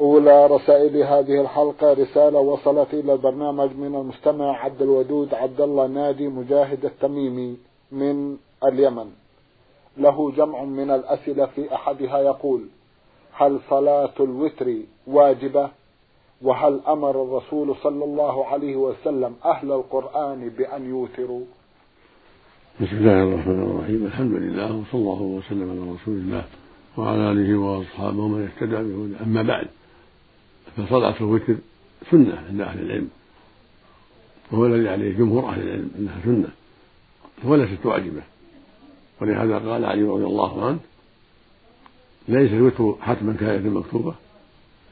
أولى رسائل هذه الحلقة رسالة وصلت إلى البرنامج من المستمع عبد الودود عبد الله نادي مجاهد التميمي من اليمن. له جمع من الأسئلة في أحدها يقول هل صلاة الوتر واجبة؟ وهل أمر الرسول صلى الله عليه وسلم أهل القرآن بأن يوتروا؟ بسم الله الرحمن الرحيم. الحمد لله وصلى الله وسلم على رسول الله وعلى آله وأصحابه ومن اهتدى بهداه. أما بعد فصلاة الوتر سنة عند أهل العلم. وهو الذي عليه جمهور أهل العلم أنها سنة. وليست واجبة. ولهذا قال علي رضي الله عنه ليس الوتر حتما كآية مكتوبة.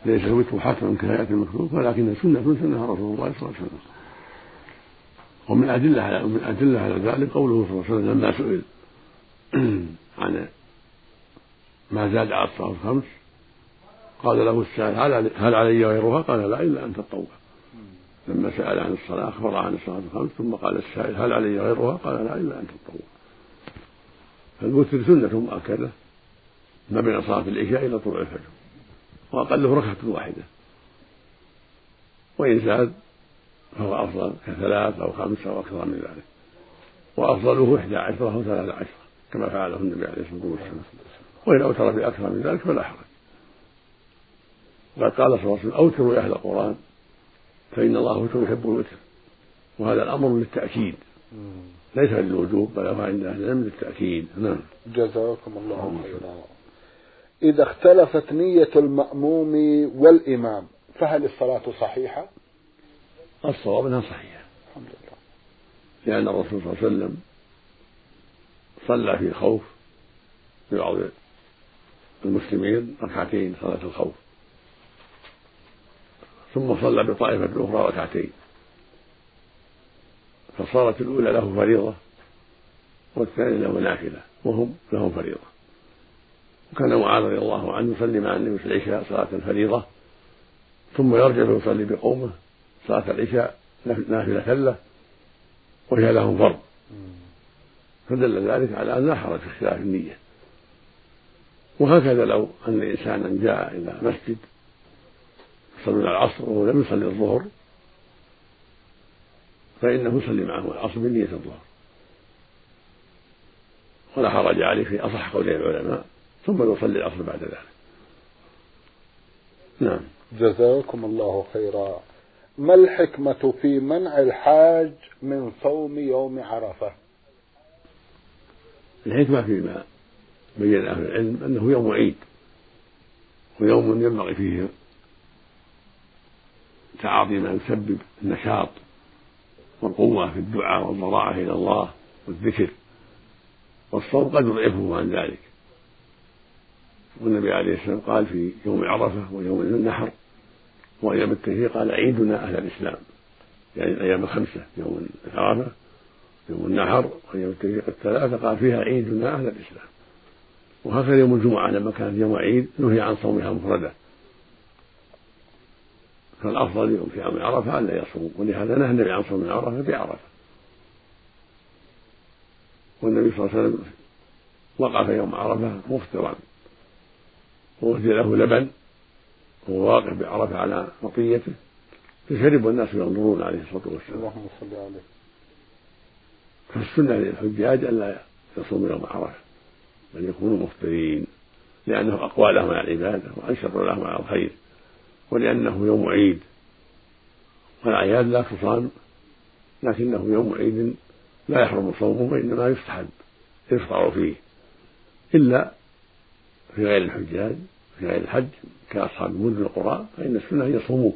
ليس الوتر حتما كآية مكتوبة ولكن سنة سنة رسول الله صلى الله عليه وسلم. ومن أدلة على من أدلة على ذلك قوله صلى الله عليه وسلم لما سئل عن ما زاد على الصلاة الخمس قال له السائل هل علي غيرها؟ قال لا إلا أن تطوع لما سأل عن الصلاة أخبر عن الصلاة الخمس ثم قال السائل هل علي غيرها؟ قال لا إلا أن تطوع فالوتر سنة مؤكدة ما بين صلاة العشاء إلى طلوع الفجر وأقله ركعة واحدة. وإن زاد فهو أفضل كثلاث أو خمس أو أكثر من ذلك. وأفضله إحدى عشرة أو ثلاثة عشرة كما فعله النبي عليه الصلاة والسلام. وإن أوتر بأكثر من ذلك فلا حرج. وقد قال صلى الله عليه وسلم أوتروا يا أهل القرآن فإن الله وتر يحب الوتر. وهذا الأمر للتأكيد. ليس للوجوب بل هو عند أهل العلم للتأكيد. نعم. جزاكم الله خيرا. إذا اختلفت نية المأموم والإمام فهل الصلاة صحيحة؟ الصواب أنها صحيحة. الحمد لله. لأن الرسول صلى الله عليه وسلم صلى في الخوف في بعض المسلمين ركعتين صلاة الخوف. ثم صلى بطائفة أخرى ركعتين. فصارت الأولى له فريضة والثانية له نافلة وهم لهم فريضة. وكان معاذ رضي الله عنه يصلي مع النبي في العشاء صلاة الفريضة ثم يرجع ويصلي بقومه صلاة العشاء نافلة له وهي لهم فرض. فدل ذلك على أن لا حرج في اختلاف النية. وهكذا لو أن إنسانا جاء إلى مسجد يصلون العصر وهو لم يصلي الظهر فإنه يصلي معه العصر بنية الظهر. ولا حرج عليه في أصح قولي العلماء ثم يصلي العصر بعد ذلك. نعم. جزاكم الله خيرا. ما الحكمة في منع الحاج من صوم يوم عرفة؟ الحكمة فيما بين أهل العلم أنه يوم عيد ويوم ينبغي فيه تعاطي ما يسبب النشاط والقوة في الدعاء والضراعة إلى الله والذكر. والصوم قد يضعفه عن ذلك. والنبي عليه السلام قال في يوم عرفة ويوم النحر وأيام التشريق قال عيدنا أهل الإسلام. يعني الأيام الخمسة يوم عرفة يوم النحر وأيام التشريق الثلاثة قال فيها عيدنا أهل الإسلام. وهكذا يوم الجمعة لما كانت يوم عيد نهي عن صومها مفردة. فالأفضل يوم في يوم عرفة ألا يصوم ولهذا نهى النبي عن صوم عرفة بعرفة والنبي صلى الله عليه وسلم وقف يوم عرفة مفطرا. ووجد له لبن وهو واقف بعرفة على مطيته. فشرب والناس ينظرون عليه الصلاة والسلام. اللهم صل عليه. فالسنة للحجاج ألا يصوموا يوم عرفة بل يكونوا مفطرين لأنه أقوى لهم على العبادة وأنشط لهم على الخير. ولأنه يوم عيد. والأعياد لا تصام لكنه يوم عيد لا يحرم صومه وإنما يستحب يفطر فيه. إلا في غير الحجاج في غير الحج كأصحاب المدن القرى فإن السنة أن يصوموه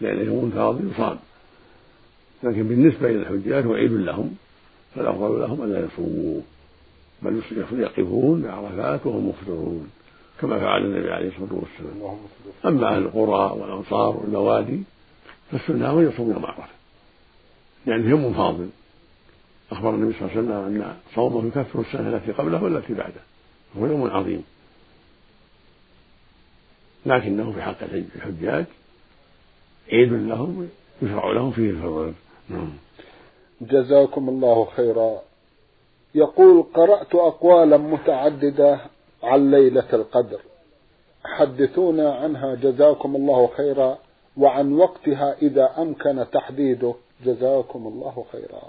لأنه يوم فاضل يصام. لكن بالنسبة إلى الحجاج هو عيد لهم فالأفضل لهم ألا يصوموه بل يقفون بعرفات وهم مفطرون. كما فعل النبي عليه الصلاة والسلام. أما أهل القرى والأمصار والبوادي فالسنة أن يصوم يوم عرفة لأنه يوم فاضل أخبر النبي صلى الله عليه وسلم أن صومه يكفر السنة التي قبله والتي بعده. هو يوم عظيم. لكنه في حق الحجاج عيد لهم يشرع لهم فيه الفضل. نعم. جزاكم الله خيرا. يقول قرأت أقوالا متعددة عن ليلة القدر. حدثونا عنها جزاكم الله خيرا وعن وقتها إذا أمكن تحديده. جزاكم الله خيرا.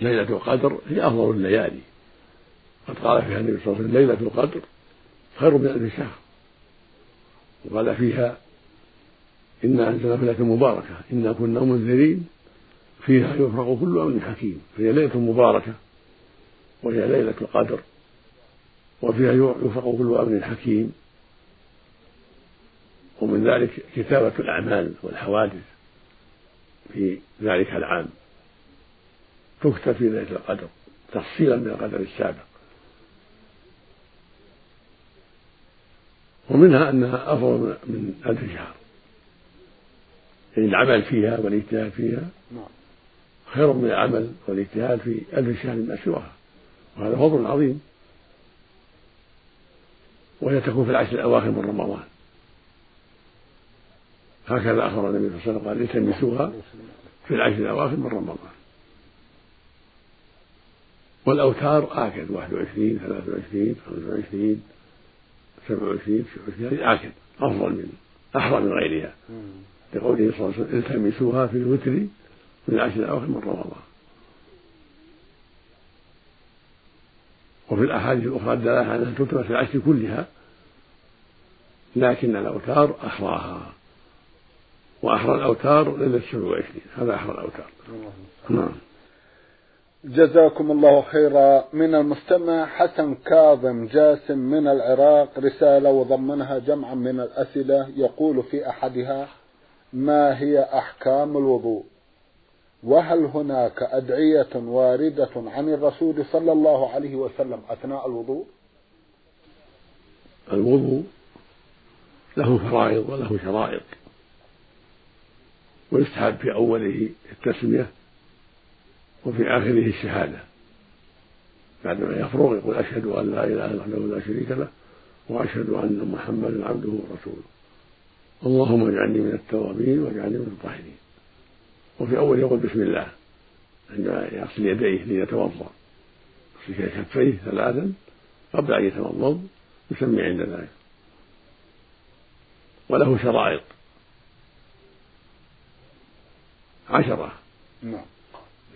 ليلة القدر هي أفضل الليالي. قد قال فيها النبي صلى الله عليه وسلم ليلة القدر خير من ألف شهر. وقال فيها إنا أنزلنا في ليلة مباركة. إنا كنا منذرين. فيها يفرق كل أمر حكيم. فهي ليلة مباركة. وهي ليلة القدر. وفيها يفرق كل أمر حكيم. ومن ذلك كتابة الأعمال والحوادث في ذلك العام. تكتب في ليلة القدر تفصيلا من القدر السابق. ومنها أنها أفضل من ألف شهر. يعني العمل فيها والاجتهاد فيها نعم. خير من العمل والاجتهاد في ألف شهر ما سواها وهذا فضل عظيم. وهي تكون في العشر الأواخر من رمضان. هكذا أخبر النبي صلى الله عليه وسلم قال التمسوها في العشر الأواخر من رمضان. والأوتار آكد 21 23 25 27 29 هذه آكد أفضل من أحرى من غيرها. لقوله صلى الله عليه وسلم التمسوها في الوتر من العشر الأواخر من رمضان. وفي الأحاديث الأخرى الدالة على أنها تكتب في العشر كلها لكن الأوتار أحراها. وأحرى الأوتار ليلة السبع وعشرين هذا أحرى الأوتار. نعم. جزاكم الله خيرا. من المستمع حسن كاظم جاسم من العراق رسالة وضمنها جمعا من الأسئلة يقول في أحدها ما هي أحكام الوضوء؟ وهل هناك أدعية واردة عن الرسول صلى الله عليه وسلم أثناء الوضوء؟ الوضوء له فرائض وله شرائط. ويستحب في أوله التسمية وفي آخره الشهادة. بعدما يفرغ يقول أشهد أن لا إله إلا الله لا شريك له وأشهد أن محمدا عبده ورسوله. اللهم اجعلني من التوابين واجعلني من الطاهرين. وفي أول يقول بسم الله. عندما يغسل يديه ليتوضأ. يغسل كفيه ثلاثا قبل أن يتوضأ يسمي عند ذلك. وله شرائط. عشرة. نعم.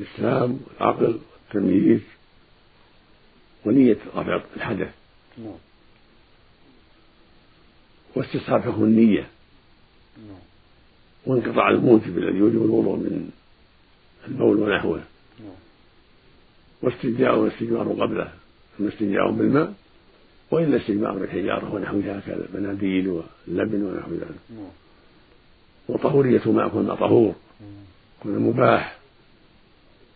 الإسلام والعقل والتمييز ونية رفع الحدث. نعم. واستصحاب حكم النية. نعم. وانقطاع الموجب الذي يوجب الوضوء من البول ونحوه. نعم. واستنجاء واستجمار قبله ثم استنجاء بالماء وإلا استجمار بالحجارة ونحوها كالمناديل واللبن ونحو ذلك. نعم. وطهورية ما يكون طهور يكون مباح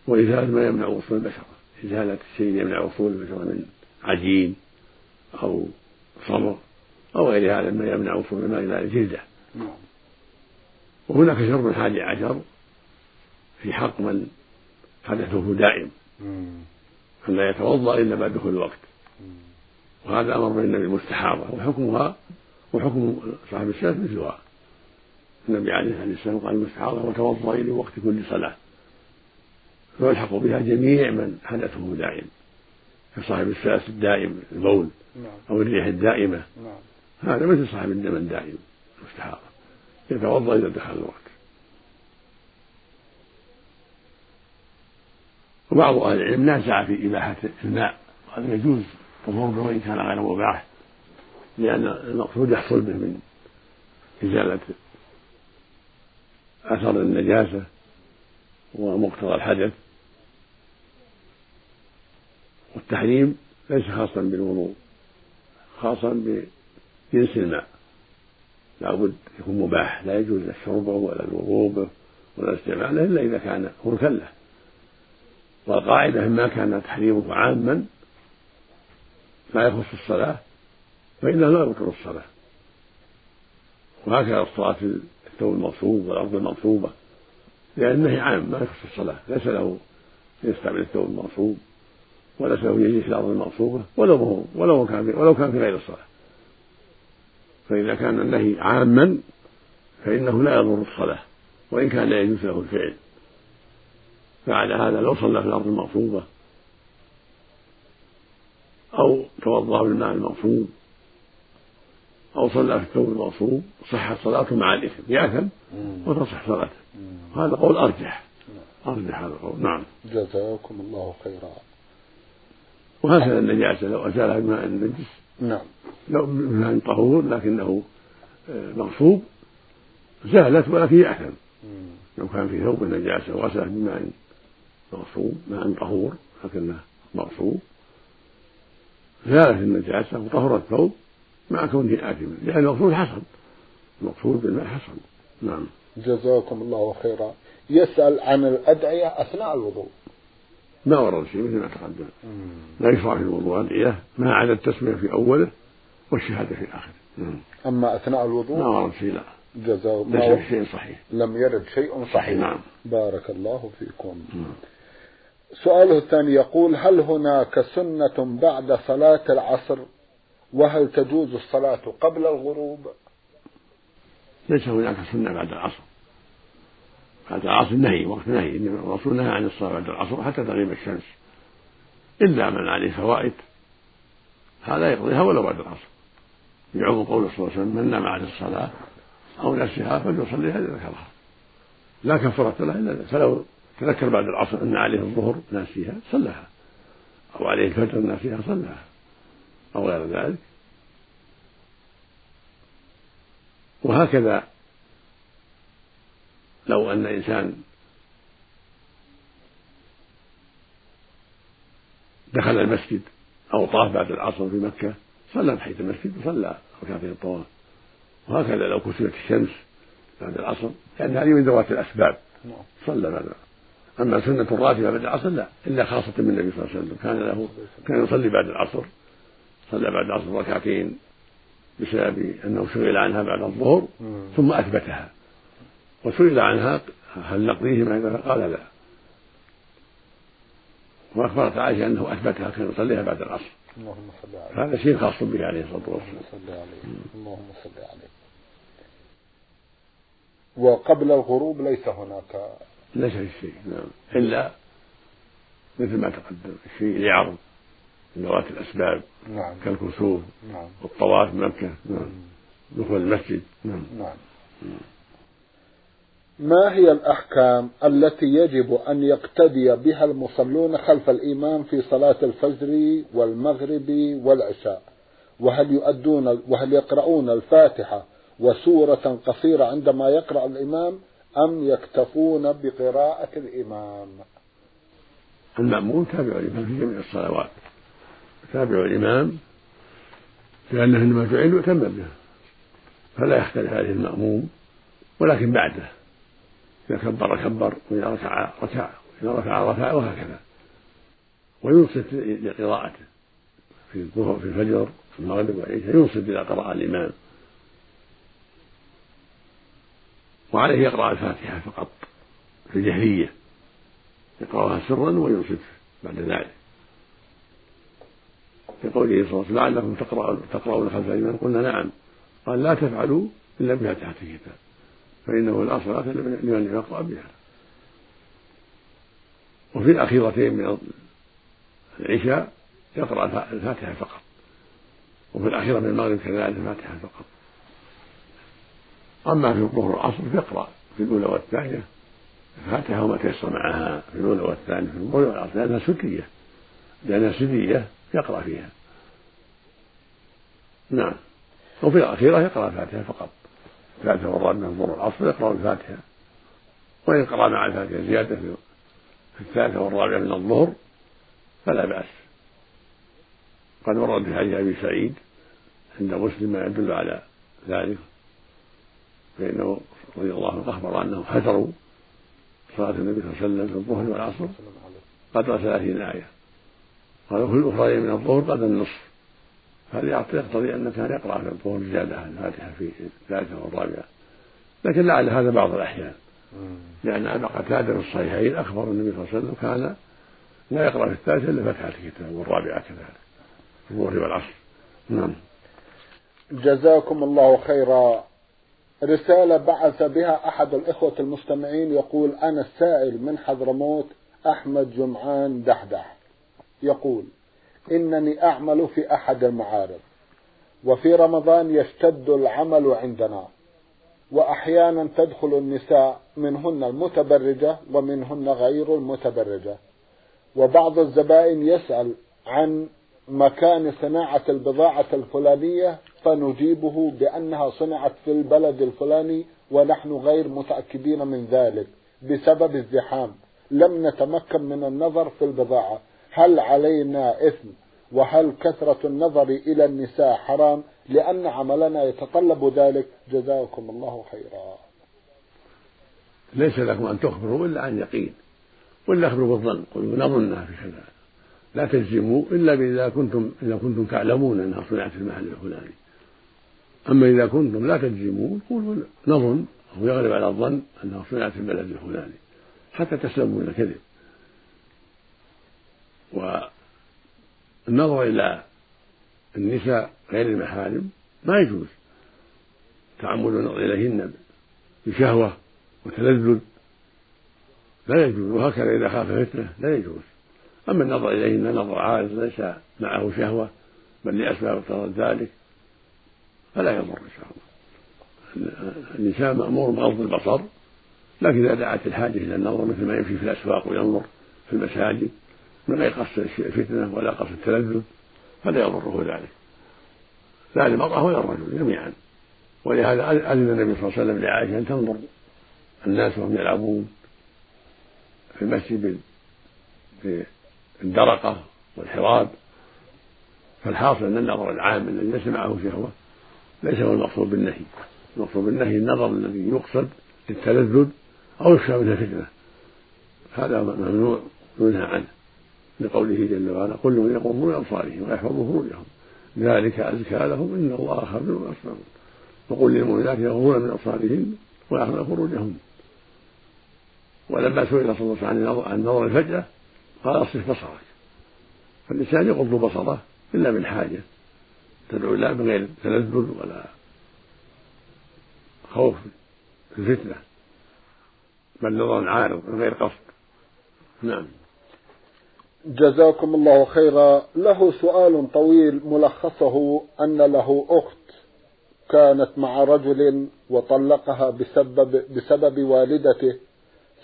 وإزالة ما يمنع وصول البشرة. إزالة الشيء يمنع وصول البشرة من عجين أو صبر أو غير هذا ما يمنع وصول الماء إلى الجلدة. نعم. وهناك شرب الحادي عشر في حق من حدثه دائم أن لا يتوضأ إلا بعد دخول الوقت وهذا أمر بين النبي المستحاضة وحكمها وحكم صاحب السلف مثلها النبي عليه الصلاة والسلام قال المستحاضة وتوضأي لوقت كل صلاة. ويلحق بها جميع من حدثه دائم كصاحب الساس الدائم البول نعم. أو الريح الدائمة. نعم. هذا مثل صاحب الدم الدائم المستحاضة يتوضأ إذا دخل الوقت وبعض أهل العلم نازع في إباحة الماء قال يجوز طهور به وإن كان غير مباح لأن المقصود يحصل به من إزالة أثر النجاسة ومقتضى الحدث. والتحريم ليس خاصا بالوضوء خاصا بجنس الماء. لابد يكون مباح لا يجوز شربه ولا الوضوء ولا استعماله إلا إذا كان ملكا له والقاعدة ما كان تحريمه عاما ما يخص الصلاة فإنه لا يبطل الصلاة. وهكذا الصلاة في الثوب المغصوب والأرض المغصوبة لأن النهي عام ما يخص الصلاة. ليس له يستعمل الثوب المغصوب وليس له يجلس في الأرض المغصوبة ولو ولو كان ولو كان في غير الصلاة. فإذا كان النهي عاما فإنه لا يضر الصلاة وإن كان لا يجوز له الفعل. فعلى هذا لو صلى في الأرض المغصوبة أو توضأ بالماء المغصوب أو صلى في الثوب المغصوب صحت صلاته مع الإثم يأثم وتصح صلاته. هذا قول أرجح. أرجح هذا القول نعم. جزاكم الله خيرا. وهكذا النجاسة لو أزالها بماء النجس نعم. لو بماء طهور لكنه آه، مغصوب زالت ولكن يأثم. لو كان في ثوب النجاسة وغسله بماء مغصوب ماء طهور لكنه مغصوب. زالت النجاسة وطهر الثوب مع كونه آثما لأن المقصود حصل المقصود بالماء حصل نعم. جزاكم الله خيرا. يسأل عن الأدعية أثناء الوضوء. ما ورد شيء مثل ما تقدم. لا يشرع في الوضوء أدعية ما عدا التسمية في أوله والشهادة في آخره. نعم. أما أثناء الوضوء؟ ما ورد شيء لا. جزاكم ليس شيء صحيح. لم يرد شيء صحيح. نعم. بارك الله فيكم. نعم. سؤاله الثاني يقول هل هناك سنة بعد صلاة العصر؟ وهل تجوز الصلاة قبل الغروب؟ ليس هناك سنة بعد العصر. بعد العصر نهي وقت نهي. الرسول نهى عن الصلاة بعد العصر حتى تغيب الشمس. إلا من عليه فوائد. هذا يقضيها ولو بعد العصر. يعم قول صلى الله عليه وسلم من نام عن الصلاة أو نسيها فليصليها إذا ذكرها. لا كفرة له إلا فلو تذكر بعد العصر أن عليه الظهر ناسيها صلىها. أو عليه الفجر ناسيها صلىها. أو غير ذلك. وهكذا لو أن إنسان دخل المسجد أو طاف بعد العصر في مكة صلى تحية المسجد وصلى ركعتين الطواف. وهكذا لو كسرت الشمس بعد العصر لأن هذه من ذوات الأسباب. صلى بعد أما سنة الراتبة بعد العصر لا. إلا خاصة من النبي صلى الله عليه وسلم. كان له كان يصلي بعد العصر. صلى بعد العصر ركعتين بسبب أنه سئل عنها بعد الظهر ثم أثبتها. وسئل عنها هل نقضيهما قال لا. وأخبرت عائشة أنه أثبتها كان يصليها بعد العصر. اللهم صل عليه هذا شيء خاص به عليه الصلاة والسلام. صل عليه. اللهم صل عليه. وقبل الغروب ليس هناك ليس في شيء نعم. إلا مثل ما تقدم الشيء لعرض ذوات الأسباب نعم. كالكسوف نعم. والطواف بمكة نعم. دخول المسجد نعم. نعم. ما هي الأحكام التي يجب أن يقتدي بها المصلون خلف الإمام في صلاة الفجر والمغرب والعشاء؟ وهل يؤدون وهل يقرؤون الفاتحة وسورة قصيرة عندما يقرأ الإمام أم يكتفون بقراءة الإمام؟ المأمون تابع الإمام في جميع الصلوات. تابع الإمام لأنه إنما جعل يؤتم به. فلا يختلف عليه المأموم ولكن بعده. إذا كبر كبر وإذا ركع ركع وإذا رفع رفع وهكذا. وينصت لقراءته. في الظهر في الفجر في المغرب والعشاء ينصت إذا قرأ الإمام. وعليه يقرأ الفاتحة فقط في الجهرية. يقرأها سرا وينصت بعد ذلك. في قوله صلى الله عليه وسلم لعلكم تقرأون تقرأون خلف الإمام؟ قلنا نعم. قال لا تفعلوا إلا بفاتحة الكتاب. فإنه لا صلاة لمن يقرأ بها. وفي الأخيرتين من العشاء يقرأ الفاتحة فقط. وفي الأخيرة من المغرب كذلك الفاتحة فقط. أما في الظهر والعصر فيقرأ في الأولى والثانية. الفاتحة وما تيسر معها في الأولى والثانية. في الظهر والعصر لأنها سرية لأنها سرية يقرأ فيها. نعم. وفي الأخيرة يقرأ الفاتحة فقط. الفاتحة والرابعة من الظهر والعصر يقرأ الفاتحة. وإن قرأ مع الفاتحة زيادة في الثالثة والرابعة من الظهر فلا بأس. قد ورد في حديث أبي سعيد عند مسلم ما يدل على ذلك فإنه رضي الله عنه أخبر أنهم حذروا صلاة النبي صلى الله عليه وسلم في الظهر والعصر قدر ثلاثين آية. قالوا في الأخرى من الظهر قدر النصف. هذا يقتضي أنه كان يقرأ في الظهر زيادة عن الفاتحة في الثالثة والرابعة لكن لعل هذا بعض الأحيان. لأن أبا قتادة في الصحيحين أخبر النبي صلى الله عليه وسلم كان لا يقرأ في الثالثة إلا فتحة الكتاب والرابعة كذلك في الظهر والعصر. نعم. جزاكم الله خيرا. رسالة بعث بها أحد الإخوة المستمعين يقول أنا السائل من حضرموت أحمد جمعان دحدح. يقول إنني أعمل في أحد المعارض. وفي رمضان يشتد العمل عندنا. وأحيانا تدخل النساء منهن المتبرجة ومنهن غير المتبرجة. وبعض الزبائن يسأل عن مكان صناعة البضاعة الفلانية فنجيبه بأنها صنعت في البلد الفلاني ونحن غير متأكدين من ذلك بسبب الزحام. لم نتمكن من النظر في البضاعة. هل علينا إثم وهل كثرة النظر إلى النساء حرام لأن عملنا يتطلب ذلك؟ جزاكم الله خيرا. ليس لكم أن تخبروا إلا عن يقين ولا أخبروا بالظن قلوا نظنها في كذا. لا تجزموا إلا إذا كنتم إذا كنتم تعلمون أنها صنعت في المحل الفلاني. أما إذا كنتم لا تجزمون قولوا نظن أو يغلب على الظن أنها صنعت في البلد الفلاني حتى تسلموا من الكذب. والنظر إلى النساء غير المحارم ما يجوز. تعمد النظر إليهن بشهوة وتلذذ. لا يجوز وهكذا إذا خاف فتنة لا يجوز. أما النظر إليهن نظر عارض ليس معه شهوة بل لأسباب اقتضت ذلك فلا يضر إن شاء الله. الإنسان مأمور بغض البصر لكن إذا دعت الحاجة إلى النظر مثل ما يمشي في الأسواق وينظر في المساجد من غير قصد الفتنة ولا قصد التلذذ فلا يضره ذلك. لا للمرأة ولا الرجل جميعا. ولهذا أذن النبي صلى الله عليه وسلم لعائشة أن تنظر. الناس وهم يلعبون في المسجد في الدرقة والحراب فالحاصل أن النظر العام الذي ليس معه شهوة ليس هو المقصود بالنهي. المقصود بالنهي النظر الذي يقصد للتلذذ أو يخشى منه فتنة. هذا ممنوع ينهى عنه. لقوله جل وعلا كل من يقوم من أبصارهم ويحفظوا فروجهم. ذلك أزكى لهم إن الله خبير يصنعون وقل للمؤمنات يغضون من أبصارهن ويحفظن فروجهم. ولما سئل صلى الله عليه وسلم عن نظر الفجأة قال اصرف بصرك. فالإنسان يغض بصره إلا بالحاجة. تدعو الله من غير تلذذ ولا خوف الفتنة بل نظر عارض من غير قصد. نعم. جزاكم الله خيرا. له سؤال طويل ملخصه أن له أخت كانت مع رجل وطلقها بسبب بسبب والدته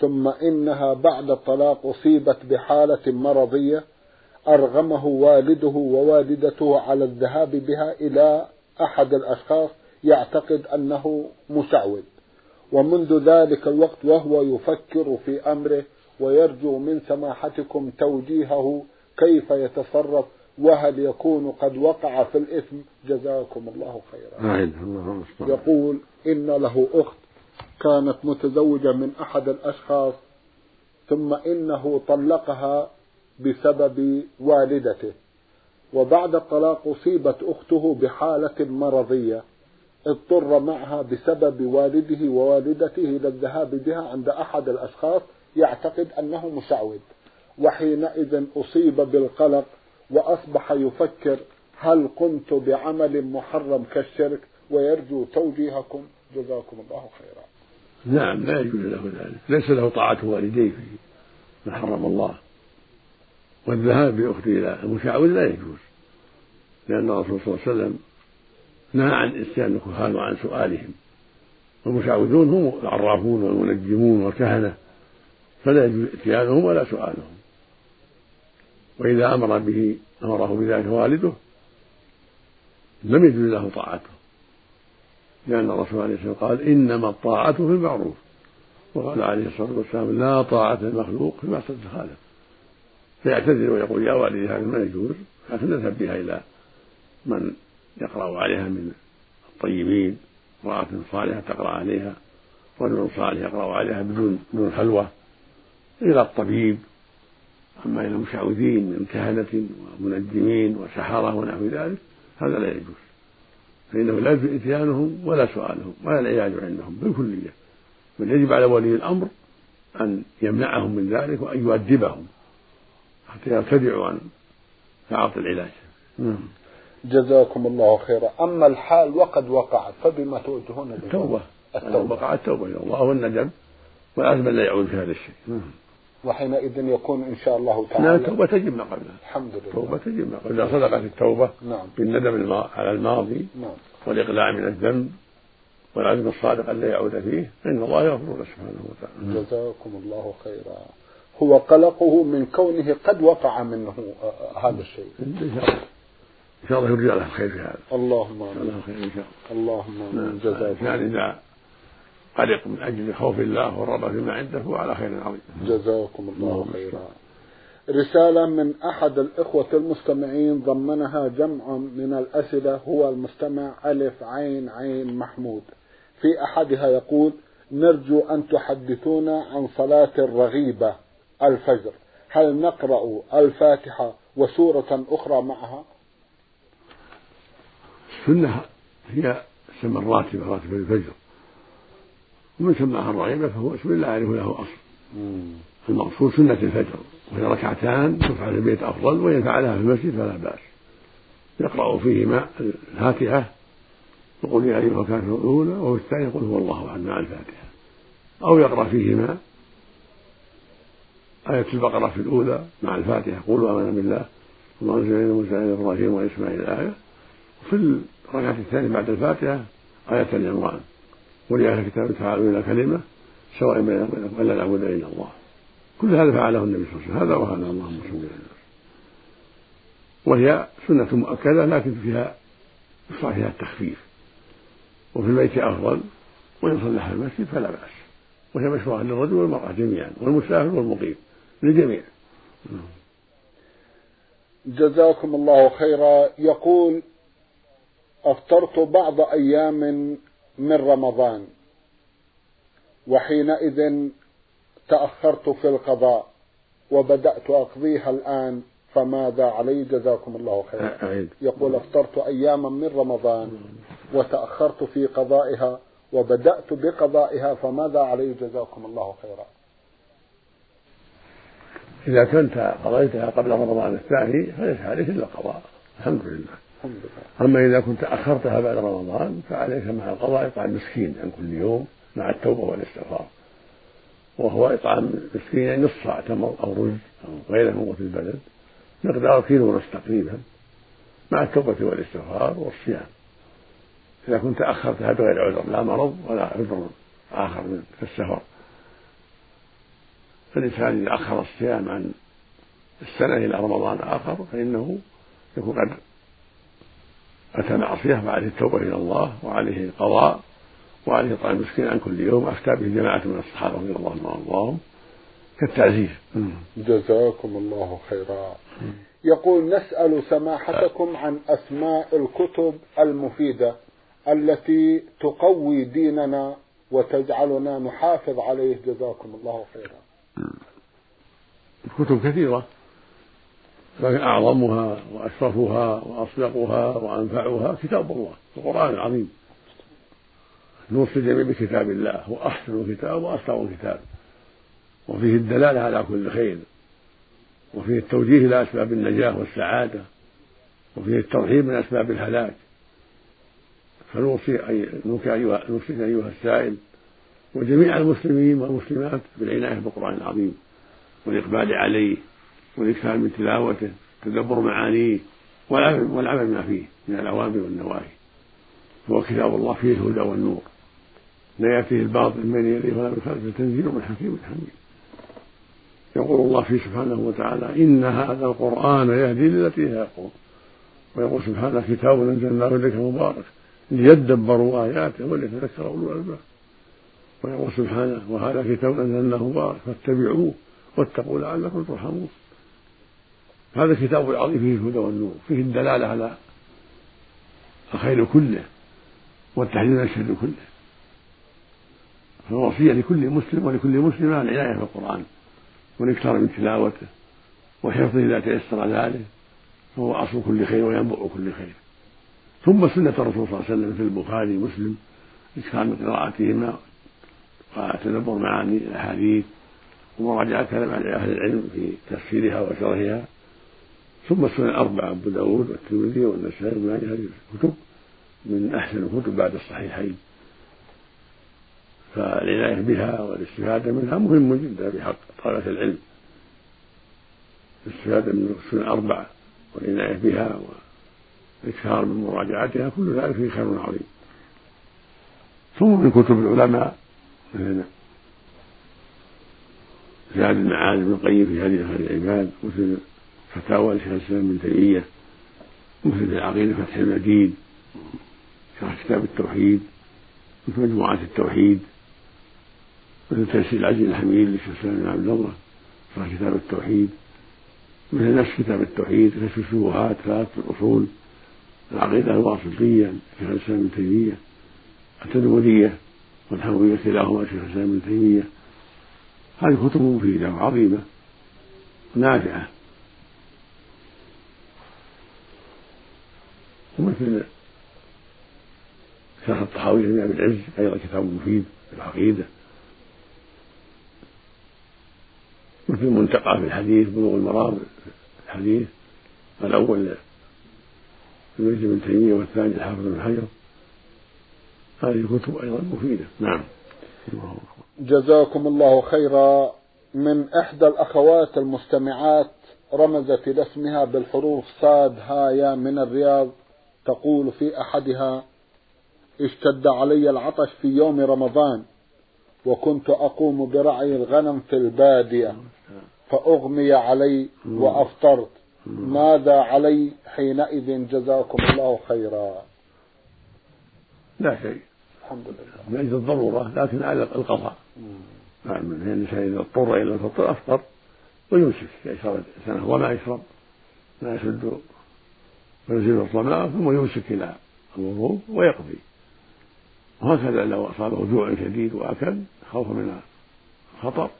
ثم إنها بعد الطلاق أصيبت بحالة مرضية أرغمه والده ووالدته على الذهاب بها إلى أحد الأشخاص يعتقد أنه مشعوذ ومنذ ذلك الوقت وهو يفكر في أمره ويرجو من سماحتكم توجيهه كيف يتصرف وهل يكون قد وقع في الإثم. جزاكم الله خيرا. يقول إن له أخت كانت متزوجة من أحد الأشخاص ثم إنه طلقها بسبب والدته وبعد الطلاق أصيبت أخته بحالة مرضية اضطر معها بسبب والده ووالدته إلى الذهاب بها عند أحد الأشخاص يعتقد أنه مشعوذ وحينئذ أصيب بالقلق وأصبح يفكر هل قمت بعمل محرم كالشرك ويرجو توجيهكم. جزاكم الله خيرا. نعم لا يجوز له ذلك. ليس له طاعة والديه. في ما حرم الله. والذهاب بأخته إلى المشعوذ لا يجوز. لأن الرسول صلى الله عليه وسلم نهى عن إتيان الكهان وعن سؤالهم. والمشعوذون هم العرافون والمنجمون والكهنة. فلا يجوز اتيانهم ولا سؤالهم. وإذا أمر به أمره بذلك والده لم يجوز له طاعته. لأن الرسول عليه الصلاة والسلام قال إنما الطاعة في المعروف. وقال عليه الصلاة والسلام لا طاعة المخلوق في معصية الخالق فيعتذر ويقول يا والدي هذا ما يجوز. لكن نذهب بها إلى من يقرأ عليها من الطيبين امرأة صالحة تقرأ عليها رجل صالح يقرأ عليها بدون بدون خلوة إلى الطبيب. أما إلى المشعوذين من كهنة ومنجمين وسحرة ونحو ذلك هذا لا يجوز. فإنه لا يجوز إتيانهم ولا سؤالهم ولا العلاج عندهم بالكلية. بل يجب على ولي الأمر أن يمنعهم من ذلك وأن يؤدبهم حتى يرتدعوا عن تعاطي العلاج. نعم. جزاكم الله خيرا. أما الحال وقد وقعت فبما توجهون التوبة. التوبة. وقع التوبة. إلى الله والندم والعزم لا يعود في هذا الشيء. نعم. وحينئذ يكون إن شاء الله تعالى. لا التوبة تجب ما قبلها. الحمد لله. التوبة تجب ما قبلها. إذا صدقت التوبة نعم. بالندم على الماضي نعم. والإقلاع من الذنب والعزم الصادق أن لا يعود فيه فإن الله يغفر له سبحانه وتعالى. جزاكم الله خيرا. هو قلقه من كونه قد وقع منه آه، هذا الشيء. إن شاء الله. إن شاء الله يرجع له الخير في هذا. اللهم آمين. خير إن شاء الله. اللهم آمين. نعم. جزاكم يعني إذا قلق من أجل خوف الله والرغبة فيما عنده هو على خير عظيم. جزاكم الله خيرا. رسالة من أحد الإخوة المستمعين ضمنها جمع من الأسئلة هو المستمع ألف عين عين محمود. في أحدها يقول نرجو أن تحدثونا عن صلاة الرغيبة الفجر. هل نقرأ الفاتحة وسورة أخرى معها؟ السنة هي سمى الراتبة راتبة الفجر. ومن سماها الرغيبة فهو اسم لا يعرف له أصل. المقصود سنة الفجر وهي ركعتان تفعل في البيت أفضل وإن فعلها في المسجد فلا بأس. يقرأ فيهما الفاتحة يقول يا أيها الكافرون الأولى وفي الثانية يقول هو الله أحد مع الفاتحة. أو يقرأ فيهما آية البقرة في الأولى مع الفاتحة قولوا آمنا بالله الله أنزل إلينا موسى إلى إبراهيم وإسماعيل الآية وفي الركعة الثانية بعد الفاتحة آية العمران. قل يا أهل الكتاب تعالوا إلى كلمة سواء بيننا وبينكم ألا نعبد إلا الله. كل هذا فعله النبي صلى الله عليه وسلم. هذا وهذا اللهم صل على وهي سنة مؤكدة لكن فيها يشرع فيها التخفيف. وفي البيت أفضل وإن صلح في المسجد فلا بأس. وهي مشروعة للرجل والمرأة جميعا والمسافر والمقيم للجميع. جزاكم الله خيرا. يقول أفطرت بعض أيام من رمضان. وحينئذ تأخرت في القضاء وبدأت أقضيها الآن فماذا علي؟ جزاكم الله خيرا. يقول أفطرت أياما من رمضان وتأخرت في قضائها وبدأت بقضائها فماذا علي؟ جزاكم الله خيرا. إذا كنت قضيتها قبل رمضان الثاني فليس عليك إلا القضاء الحمد لله الحمد لله. أما إذا كنت أخرتها بعد رمضان فعليك مع القضاء إطعام مسكين عن كل يوم مع التوبة والاستغفار. وهو إطعام مسكين نصف صاع تمر أو رز أو غيره من قوت البلد. مقدار كيلو ونصف تقريبا مع التوبة والاستغفار والصيام. إذا كنت أخرتها بغير عذر لا مرض ولا عذر آخر من كالسفر فالإنسان إذا أخر الصيام عن السنة إلى رمضان آخر فإنه يكون قد أتى معصية وعليه التوبة إلى الله وعليه القضاء وعليه إطعام المسكين عن كل يوم أفتى به جماعة من الصحابة رضي الله عنهم وأرضاهم كالتعزيز. جزاكم الله خيرا. يقول نسأل سماحتكم عن أسماء الكتب المفيدة التي تقوي ديننا وتجعلنا نحافظ عليه. جزاكم الله خيرا. الكتب كثيرة. لكن أعظمها وأشرفها وأصدقها وأنفعها كتاب الله القرآن العظيم. نوصي الجميع بكتاب الله هو أحسن كتاب وأصدق كتاب. وفيه الدلالة على كل خير. وفيه التوجيه إلى أسباب النجاة والسعادة. وفيه الترهيب من أسباب الهلاك. فنوصي نوصي أيها نوصيك أيها السائل وجميع المسلمين والمسلمات بالعناية بالقرآن العظيم والإقبال عليه. والإكثار من تلاوته تدبر معانيه والعمل بما فيه من الأوامر والنواهي. هو كتاب الله فيه الهدى والنور. لا يأتيه الباطل من يديه ولا من خلفه. تنزيل من حكيم حميد. يقول الله فيه سبحانه وتعالى إن هذا القرآن يهدي للتي هي أقوم ويقول سبحانه كتاب أنزلناه إليك مبارك ليدبروا آياته وليتذكر أولو الألباب. ويقول سبحانه وهذا كتاب أنزلناه مبارك فاتبعوه واتقوا لعلكم ترحمون. هذا الكتاب العظيم فيه الهدى والنور فيه الدلالة على الخير كله والتحذير من الشر كله. فالوصية لكل مسلم ولكل مسلمة العناية بالقرآن والإكثار من تلاوته وحفظه إذا تيسر ذلك فهو أصل كل خير وينبع كل خير. ثم سنة الرسول صلى الله عليه وسلم في البخاري ومسلم إكثار من قراءتهما وتدبر معاني الأحاديث ومراجعة كلام أهل العلم في تفسيرها وشرحها ثم السنن الأربعة أبو داود والترمذي والنسائي وابن ماجه هذه الكتب من أحسن الكتب بعد الصحيحين. فالعناية بها والاستفادة منها مهم جدا بحق طلبة العلم. الاستفادة من السنن الأربعة والعناية بها والإكثار من مراجعتها كل ذلك فيه خير عظيم. ثم من كتب العلماء مثل زاد المعاد ابن القيم في هذه العباد مثل فتاوى لشيخ الاسلام ابن تيميه مثل العقيدة فتح المجيد شرح كتاب التوحيد مثل مجموعات التوحيد مثل تيسير العزيز الحميد لشيخ الاسلام بن عبد الله شرح كتاب التوحيد مثل نفس كتاب التوحيد كشف الشبهات ثلاث الأصول العقيدة الواسطية لشيخ الإسلام ابن تيمية التدمرية والحموية كلاهما شيخ الإسلام ابن تيمية. هذه كتب مفيدة وعظيمة ونافعة ومثل شرح الطحاوي لابن ابي العز أيضا كتاب مفيد في العقيدة. مثل المنتقى في الحديث بلوغ المرام الحديث. الأول ابن ابن تيمية والثاني الحافظ بن حجر. هذه كتب أيضا مفيدة. نعم. جزاكم الله خيرا. من إحدى الأخوات المستمعات رمزت إلى اسمها بالحروف صاد هايا من الرياض. تقول في أحدها اشتد علي العطش في يوم رمضان وكنت أقوم برعي الغنم في البادية فأغمي علي وأفطرت. ماذا علي حينئذ جزاكم الله خيرا. لا شيء. الحمد لله. من الضرورة لكن على القضاء. نعم الإنسان إذا اضطر إلى الفطر أفطر ويمسك يشرب سنة وما يشرب ما يسد ويزيل الظمأ ثم يمسك إلى الغروب ويقضي. وهكذا لو أصابه جوع شديد وأكل خوفا من الخطر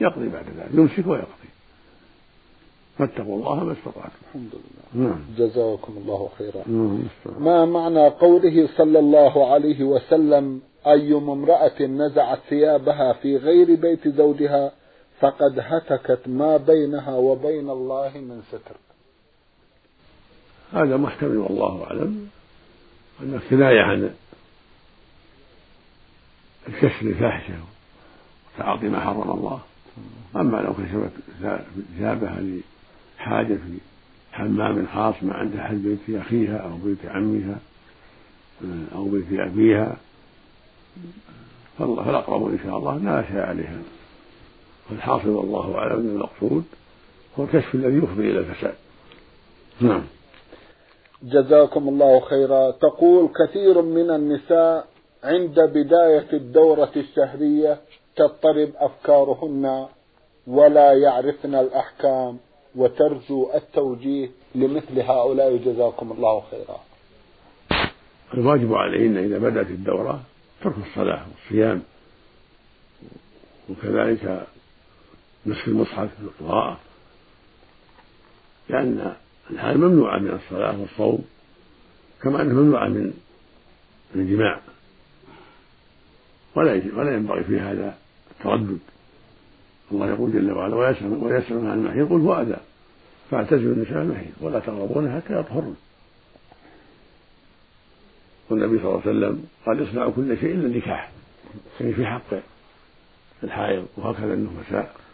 يقضي بعد ذلك يمسك ويقضي. فاتقوا الله ما استطعتم. الحمد لله. نعم. جزاكم الله خيرا. نعم. ما معنى قوله صلى الله عليه وسلم أيما امرأة نزعت ثيابها في غير بيت زوجها فقد هتكت ما بينها وبين الله من ستر. هذا محتمل والله أعلم. أن كناية عن الكشف الفاحشة وتعاطي ما حرم الله. أما لو كشفت ثيابها لحاجة في حمام خاص ما عندها أحد بيت أخيها أو بيت عمها أو بيت أبيها فالأقرب إن شاء الله لا شيء عليها. والحاصل والله أعلم أن المقصود هو الكشف الذي يفضي إلى الفساد. نعم. جزاكم الله خيرا. تقول كثير من النساء عند بداية الدورة الشهرية تضطرب أفكارهن ولا يعرفن الأحكام وترجو التوجيه لمثل هؤلاء. جزاكم الله خيرا. الواجب عليهن إذا بدأت الدورة ترك الصلاة والصيام وكذلك مسك المصحف والقراءة لأن الحال ممنوعة من الصلاة والصوم كما أنها ممنوعة من الجماع ولا ولا ينبغي في هذا التردد. الله يقول جل وعلا ويسألون عن المحيط قل هو أذى. فاعتزلوا النساء المحيط ولا تقربون حتى يطهرن. والنبي صلى الله عليه وسلم قال اصنعوا كل شيء إلا النكاح يعني في حق الحائض وهكذا النفساء.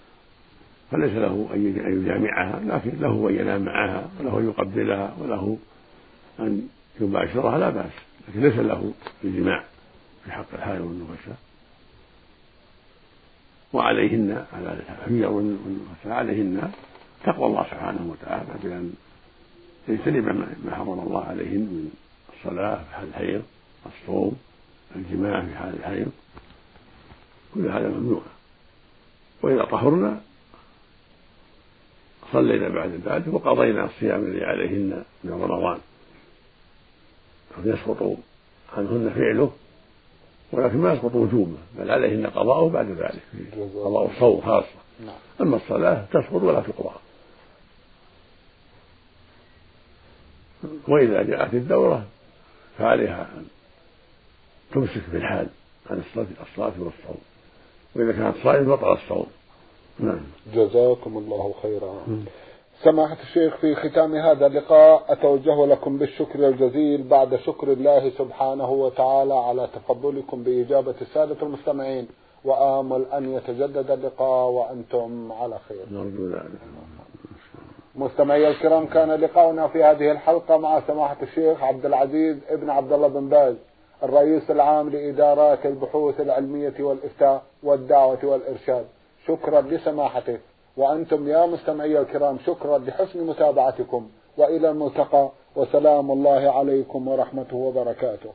فليس له أن يجامعها لكن له أن ينام معها وله أن يقبلها وله أن يباشرها لا بأس. لكن ليس له الجماع في حق الحائض والنفساء وعليهن على الحيض والنفساء عليهن تقوى الله سبحانه وتعالى بأن يجتنب ما حرم الله عليهن من الصلاة في حال الحيض الصوم الجماع في حال الحيض. كل هذا ممنوع. وإذا طهرنا صلينا بعد ذلك وقضينا الصيام الذي عليهن من رمضان. يسقط عنهن فعله ولكن ما يسقط وجوبه بل عليهن قضاؤه بعد ذلك قضاء الصوم خاصة. نعم. أما الصلاة تسقط ولا تقضى. وإذا جاءت الدورة فعليها أن تمسك في الحال عن الصلاة والصوم. وإذا كانت صائم بطل الصوم. نعم. جزاكم الله خيرا. سماحة الشيخ في ختام هذا اللقاء أتوجه لكم بالشكر الجزيل بعد شكر الله سبحانه وتعالى على تفضلكم بإجابة السادة المستمعين. وآمل أن يتجدد اللقاء وأنتم على خير. نرجو ذلك مستمعي الكرام كان لقاؤنا في هذه الحلقة مع سماحة الشيخ عبد العزيز ابن عبد الله بن باز الرئيس العام لإدارات البحوث العلمية والإفتاء والدعوة والإرشاد. شكرا لسماحته وأنتم يا مستمعي الكرام شكرا لحسن متابعتكم. وإلى الملتقى وسلام الله عليكم ورحمته وبركاته.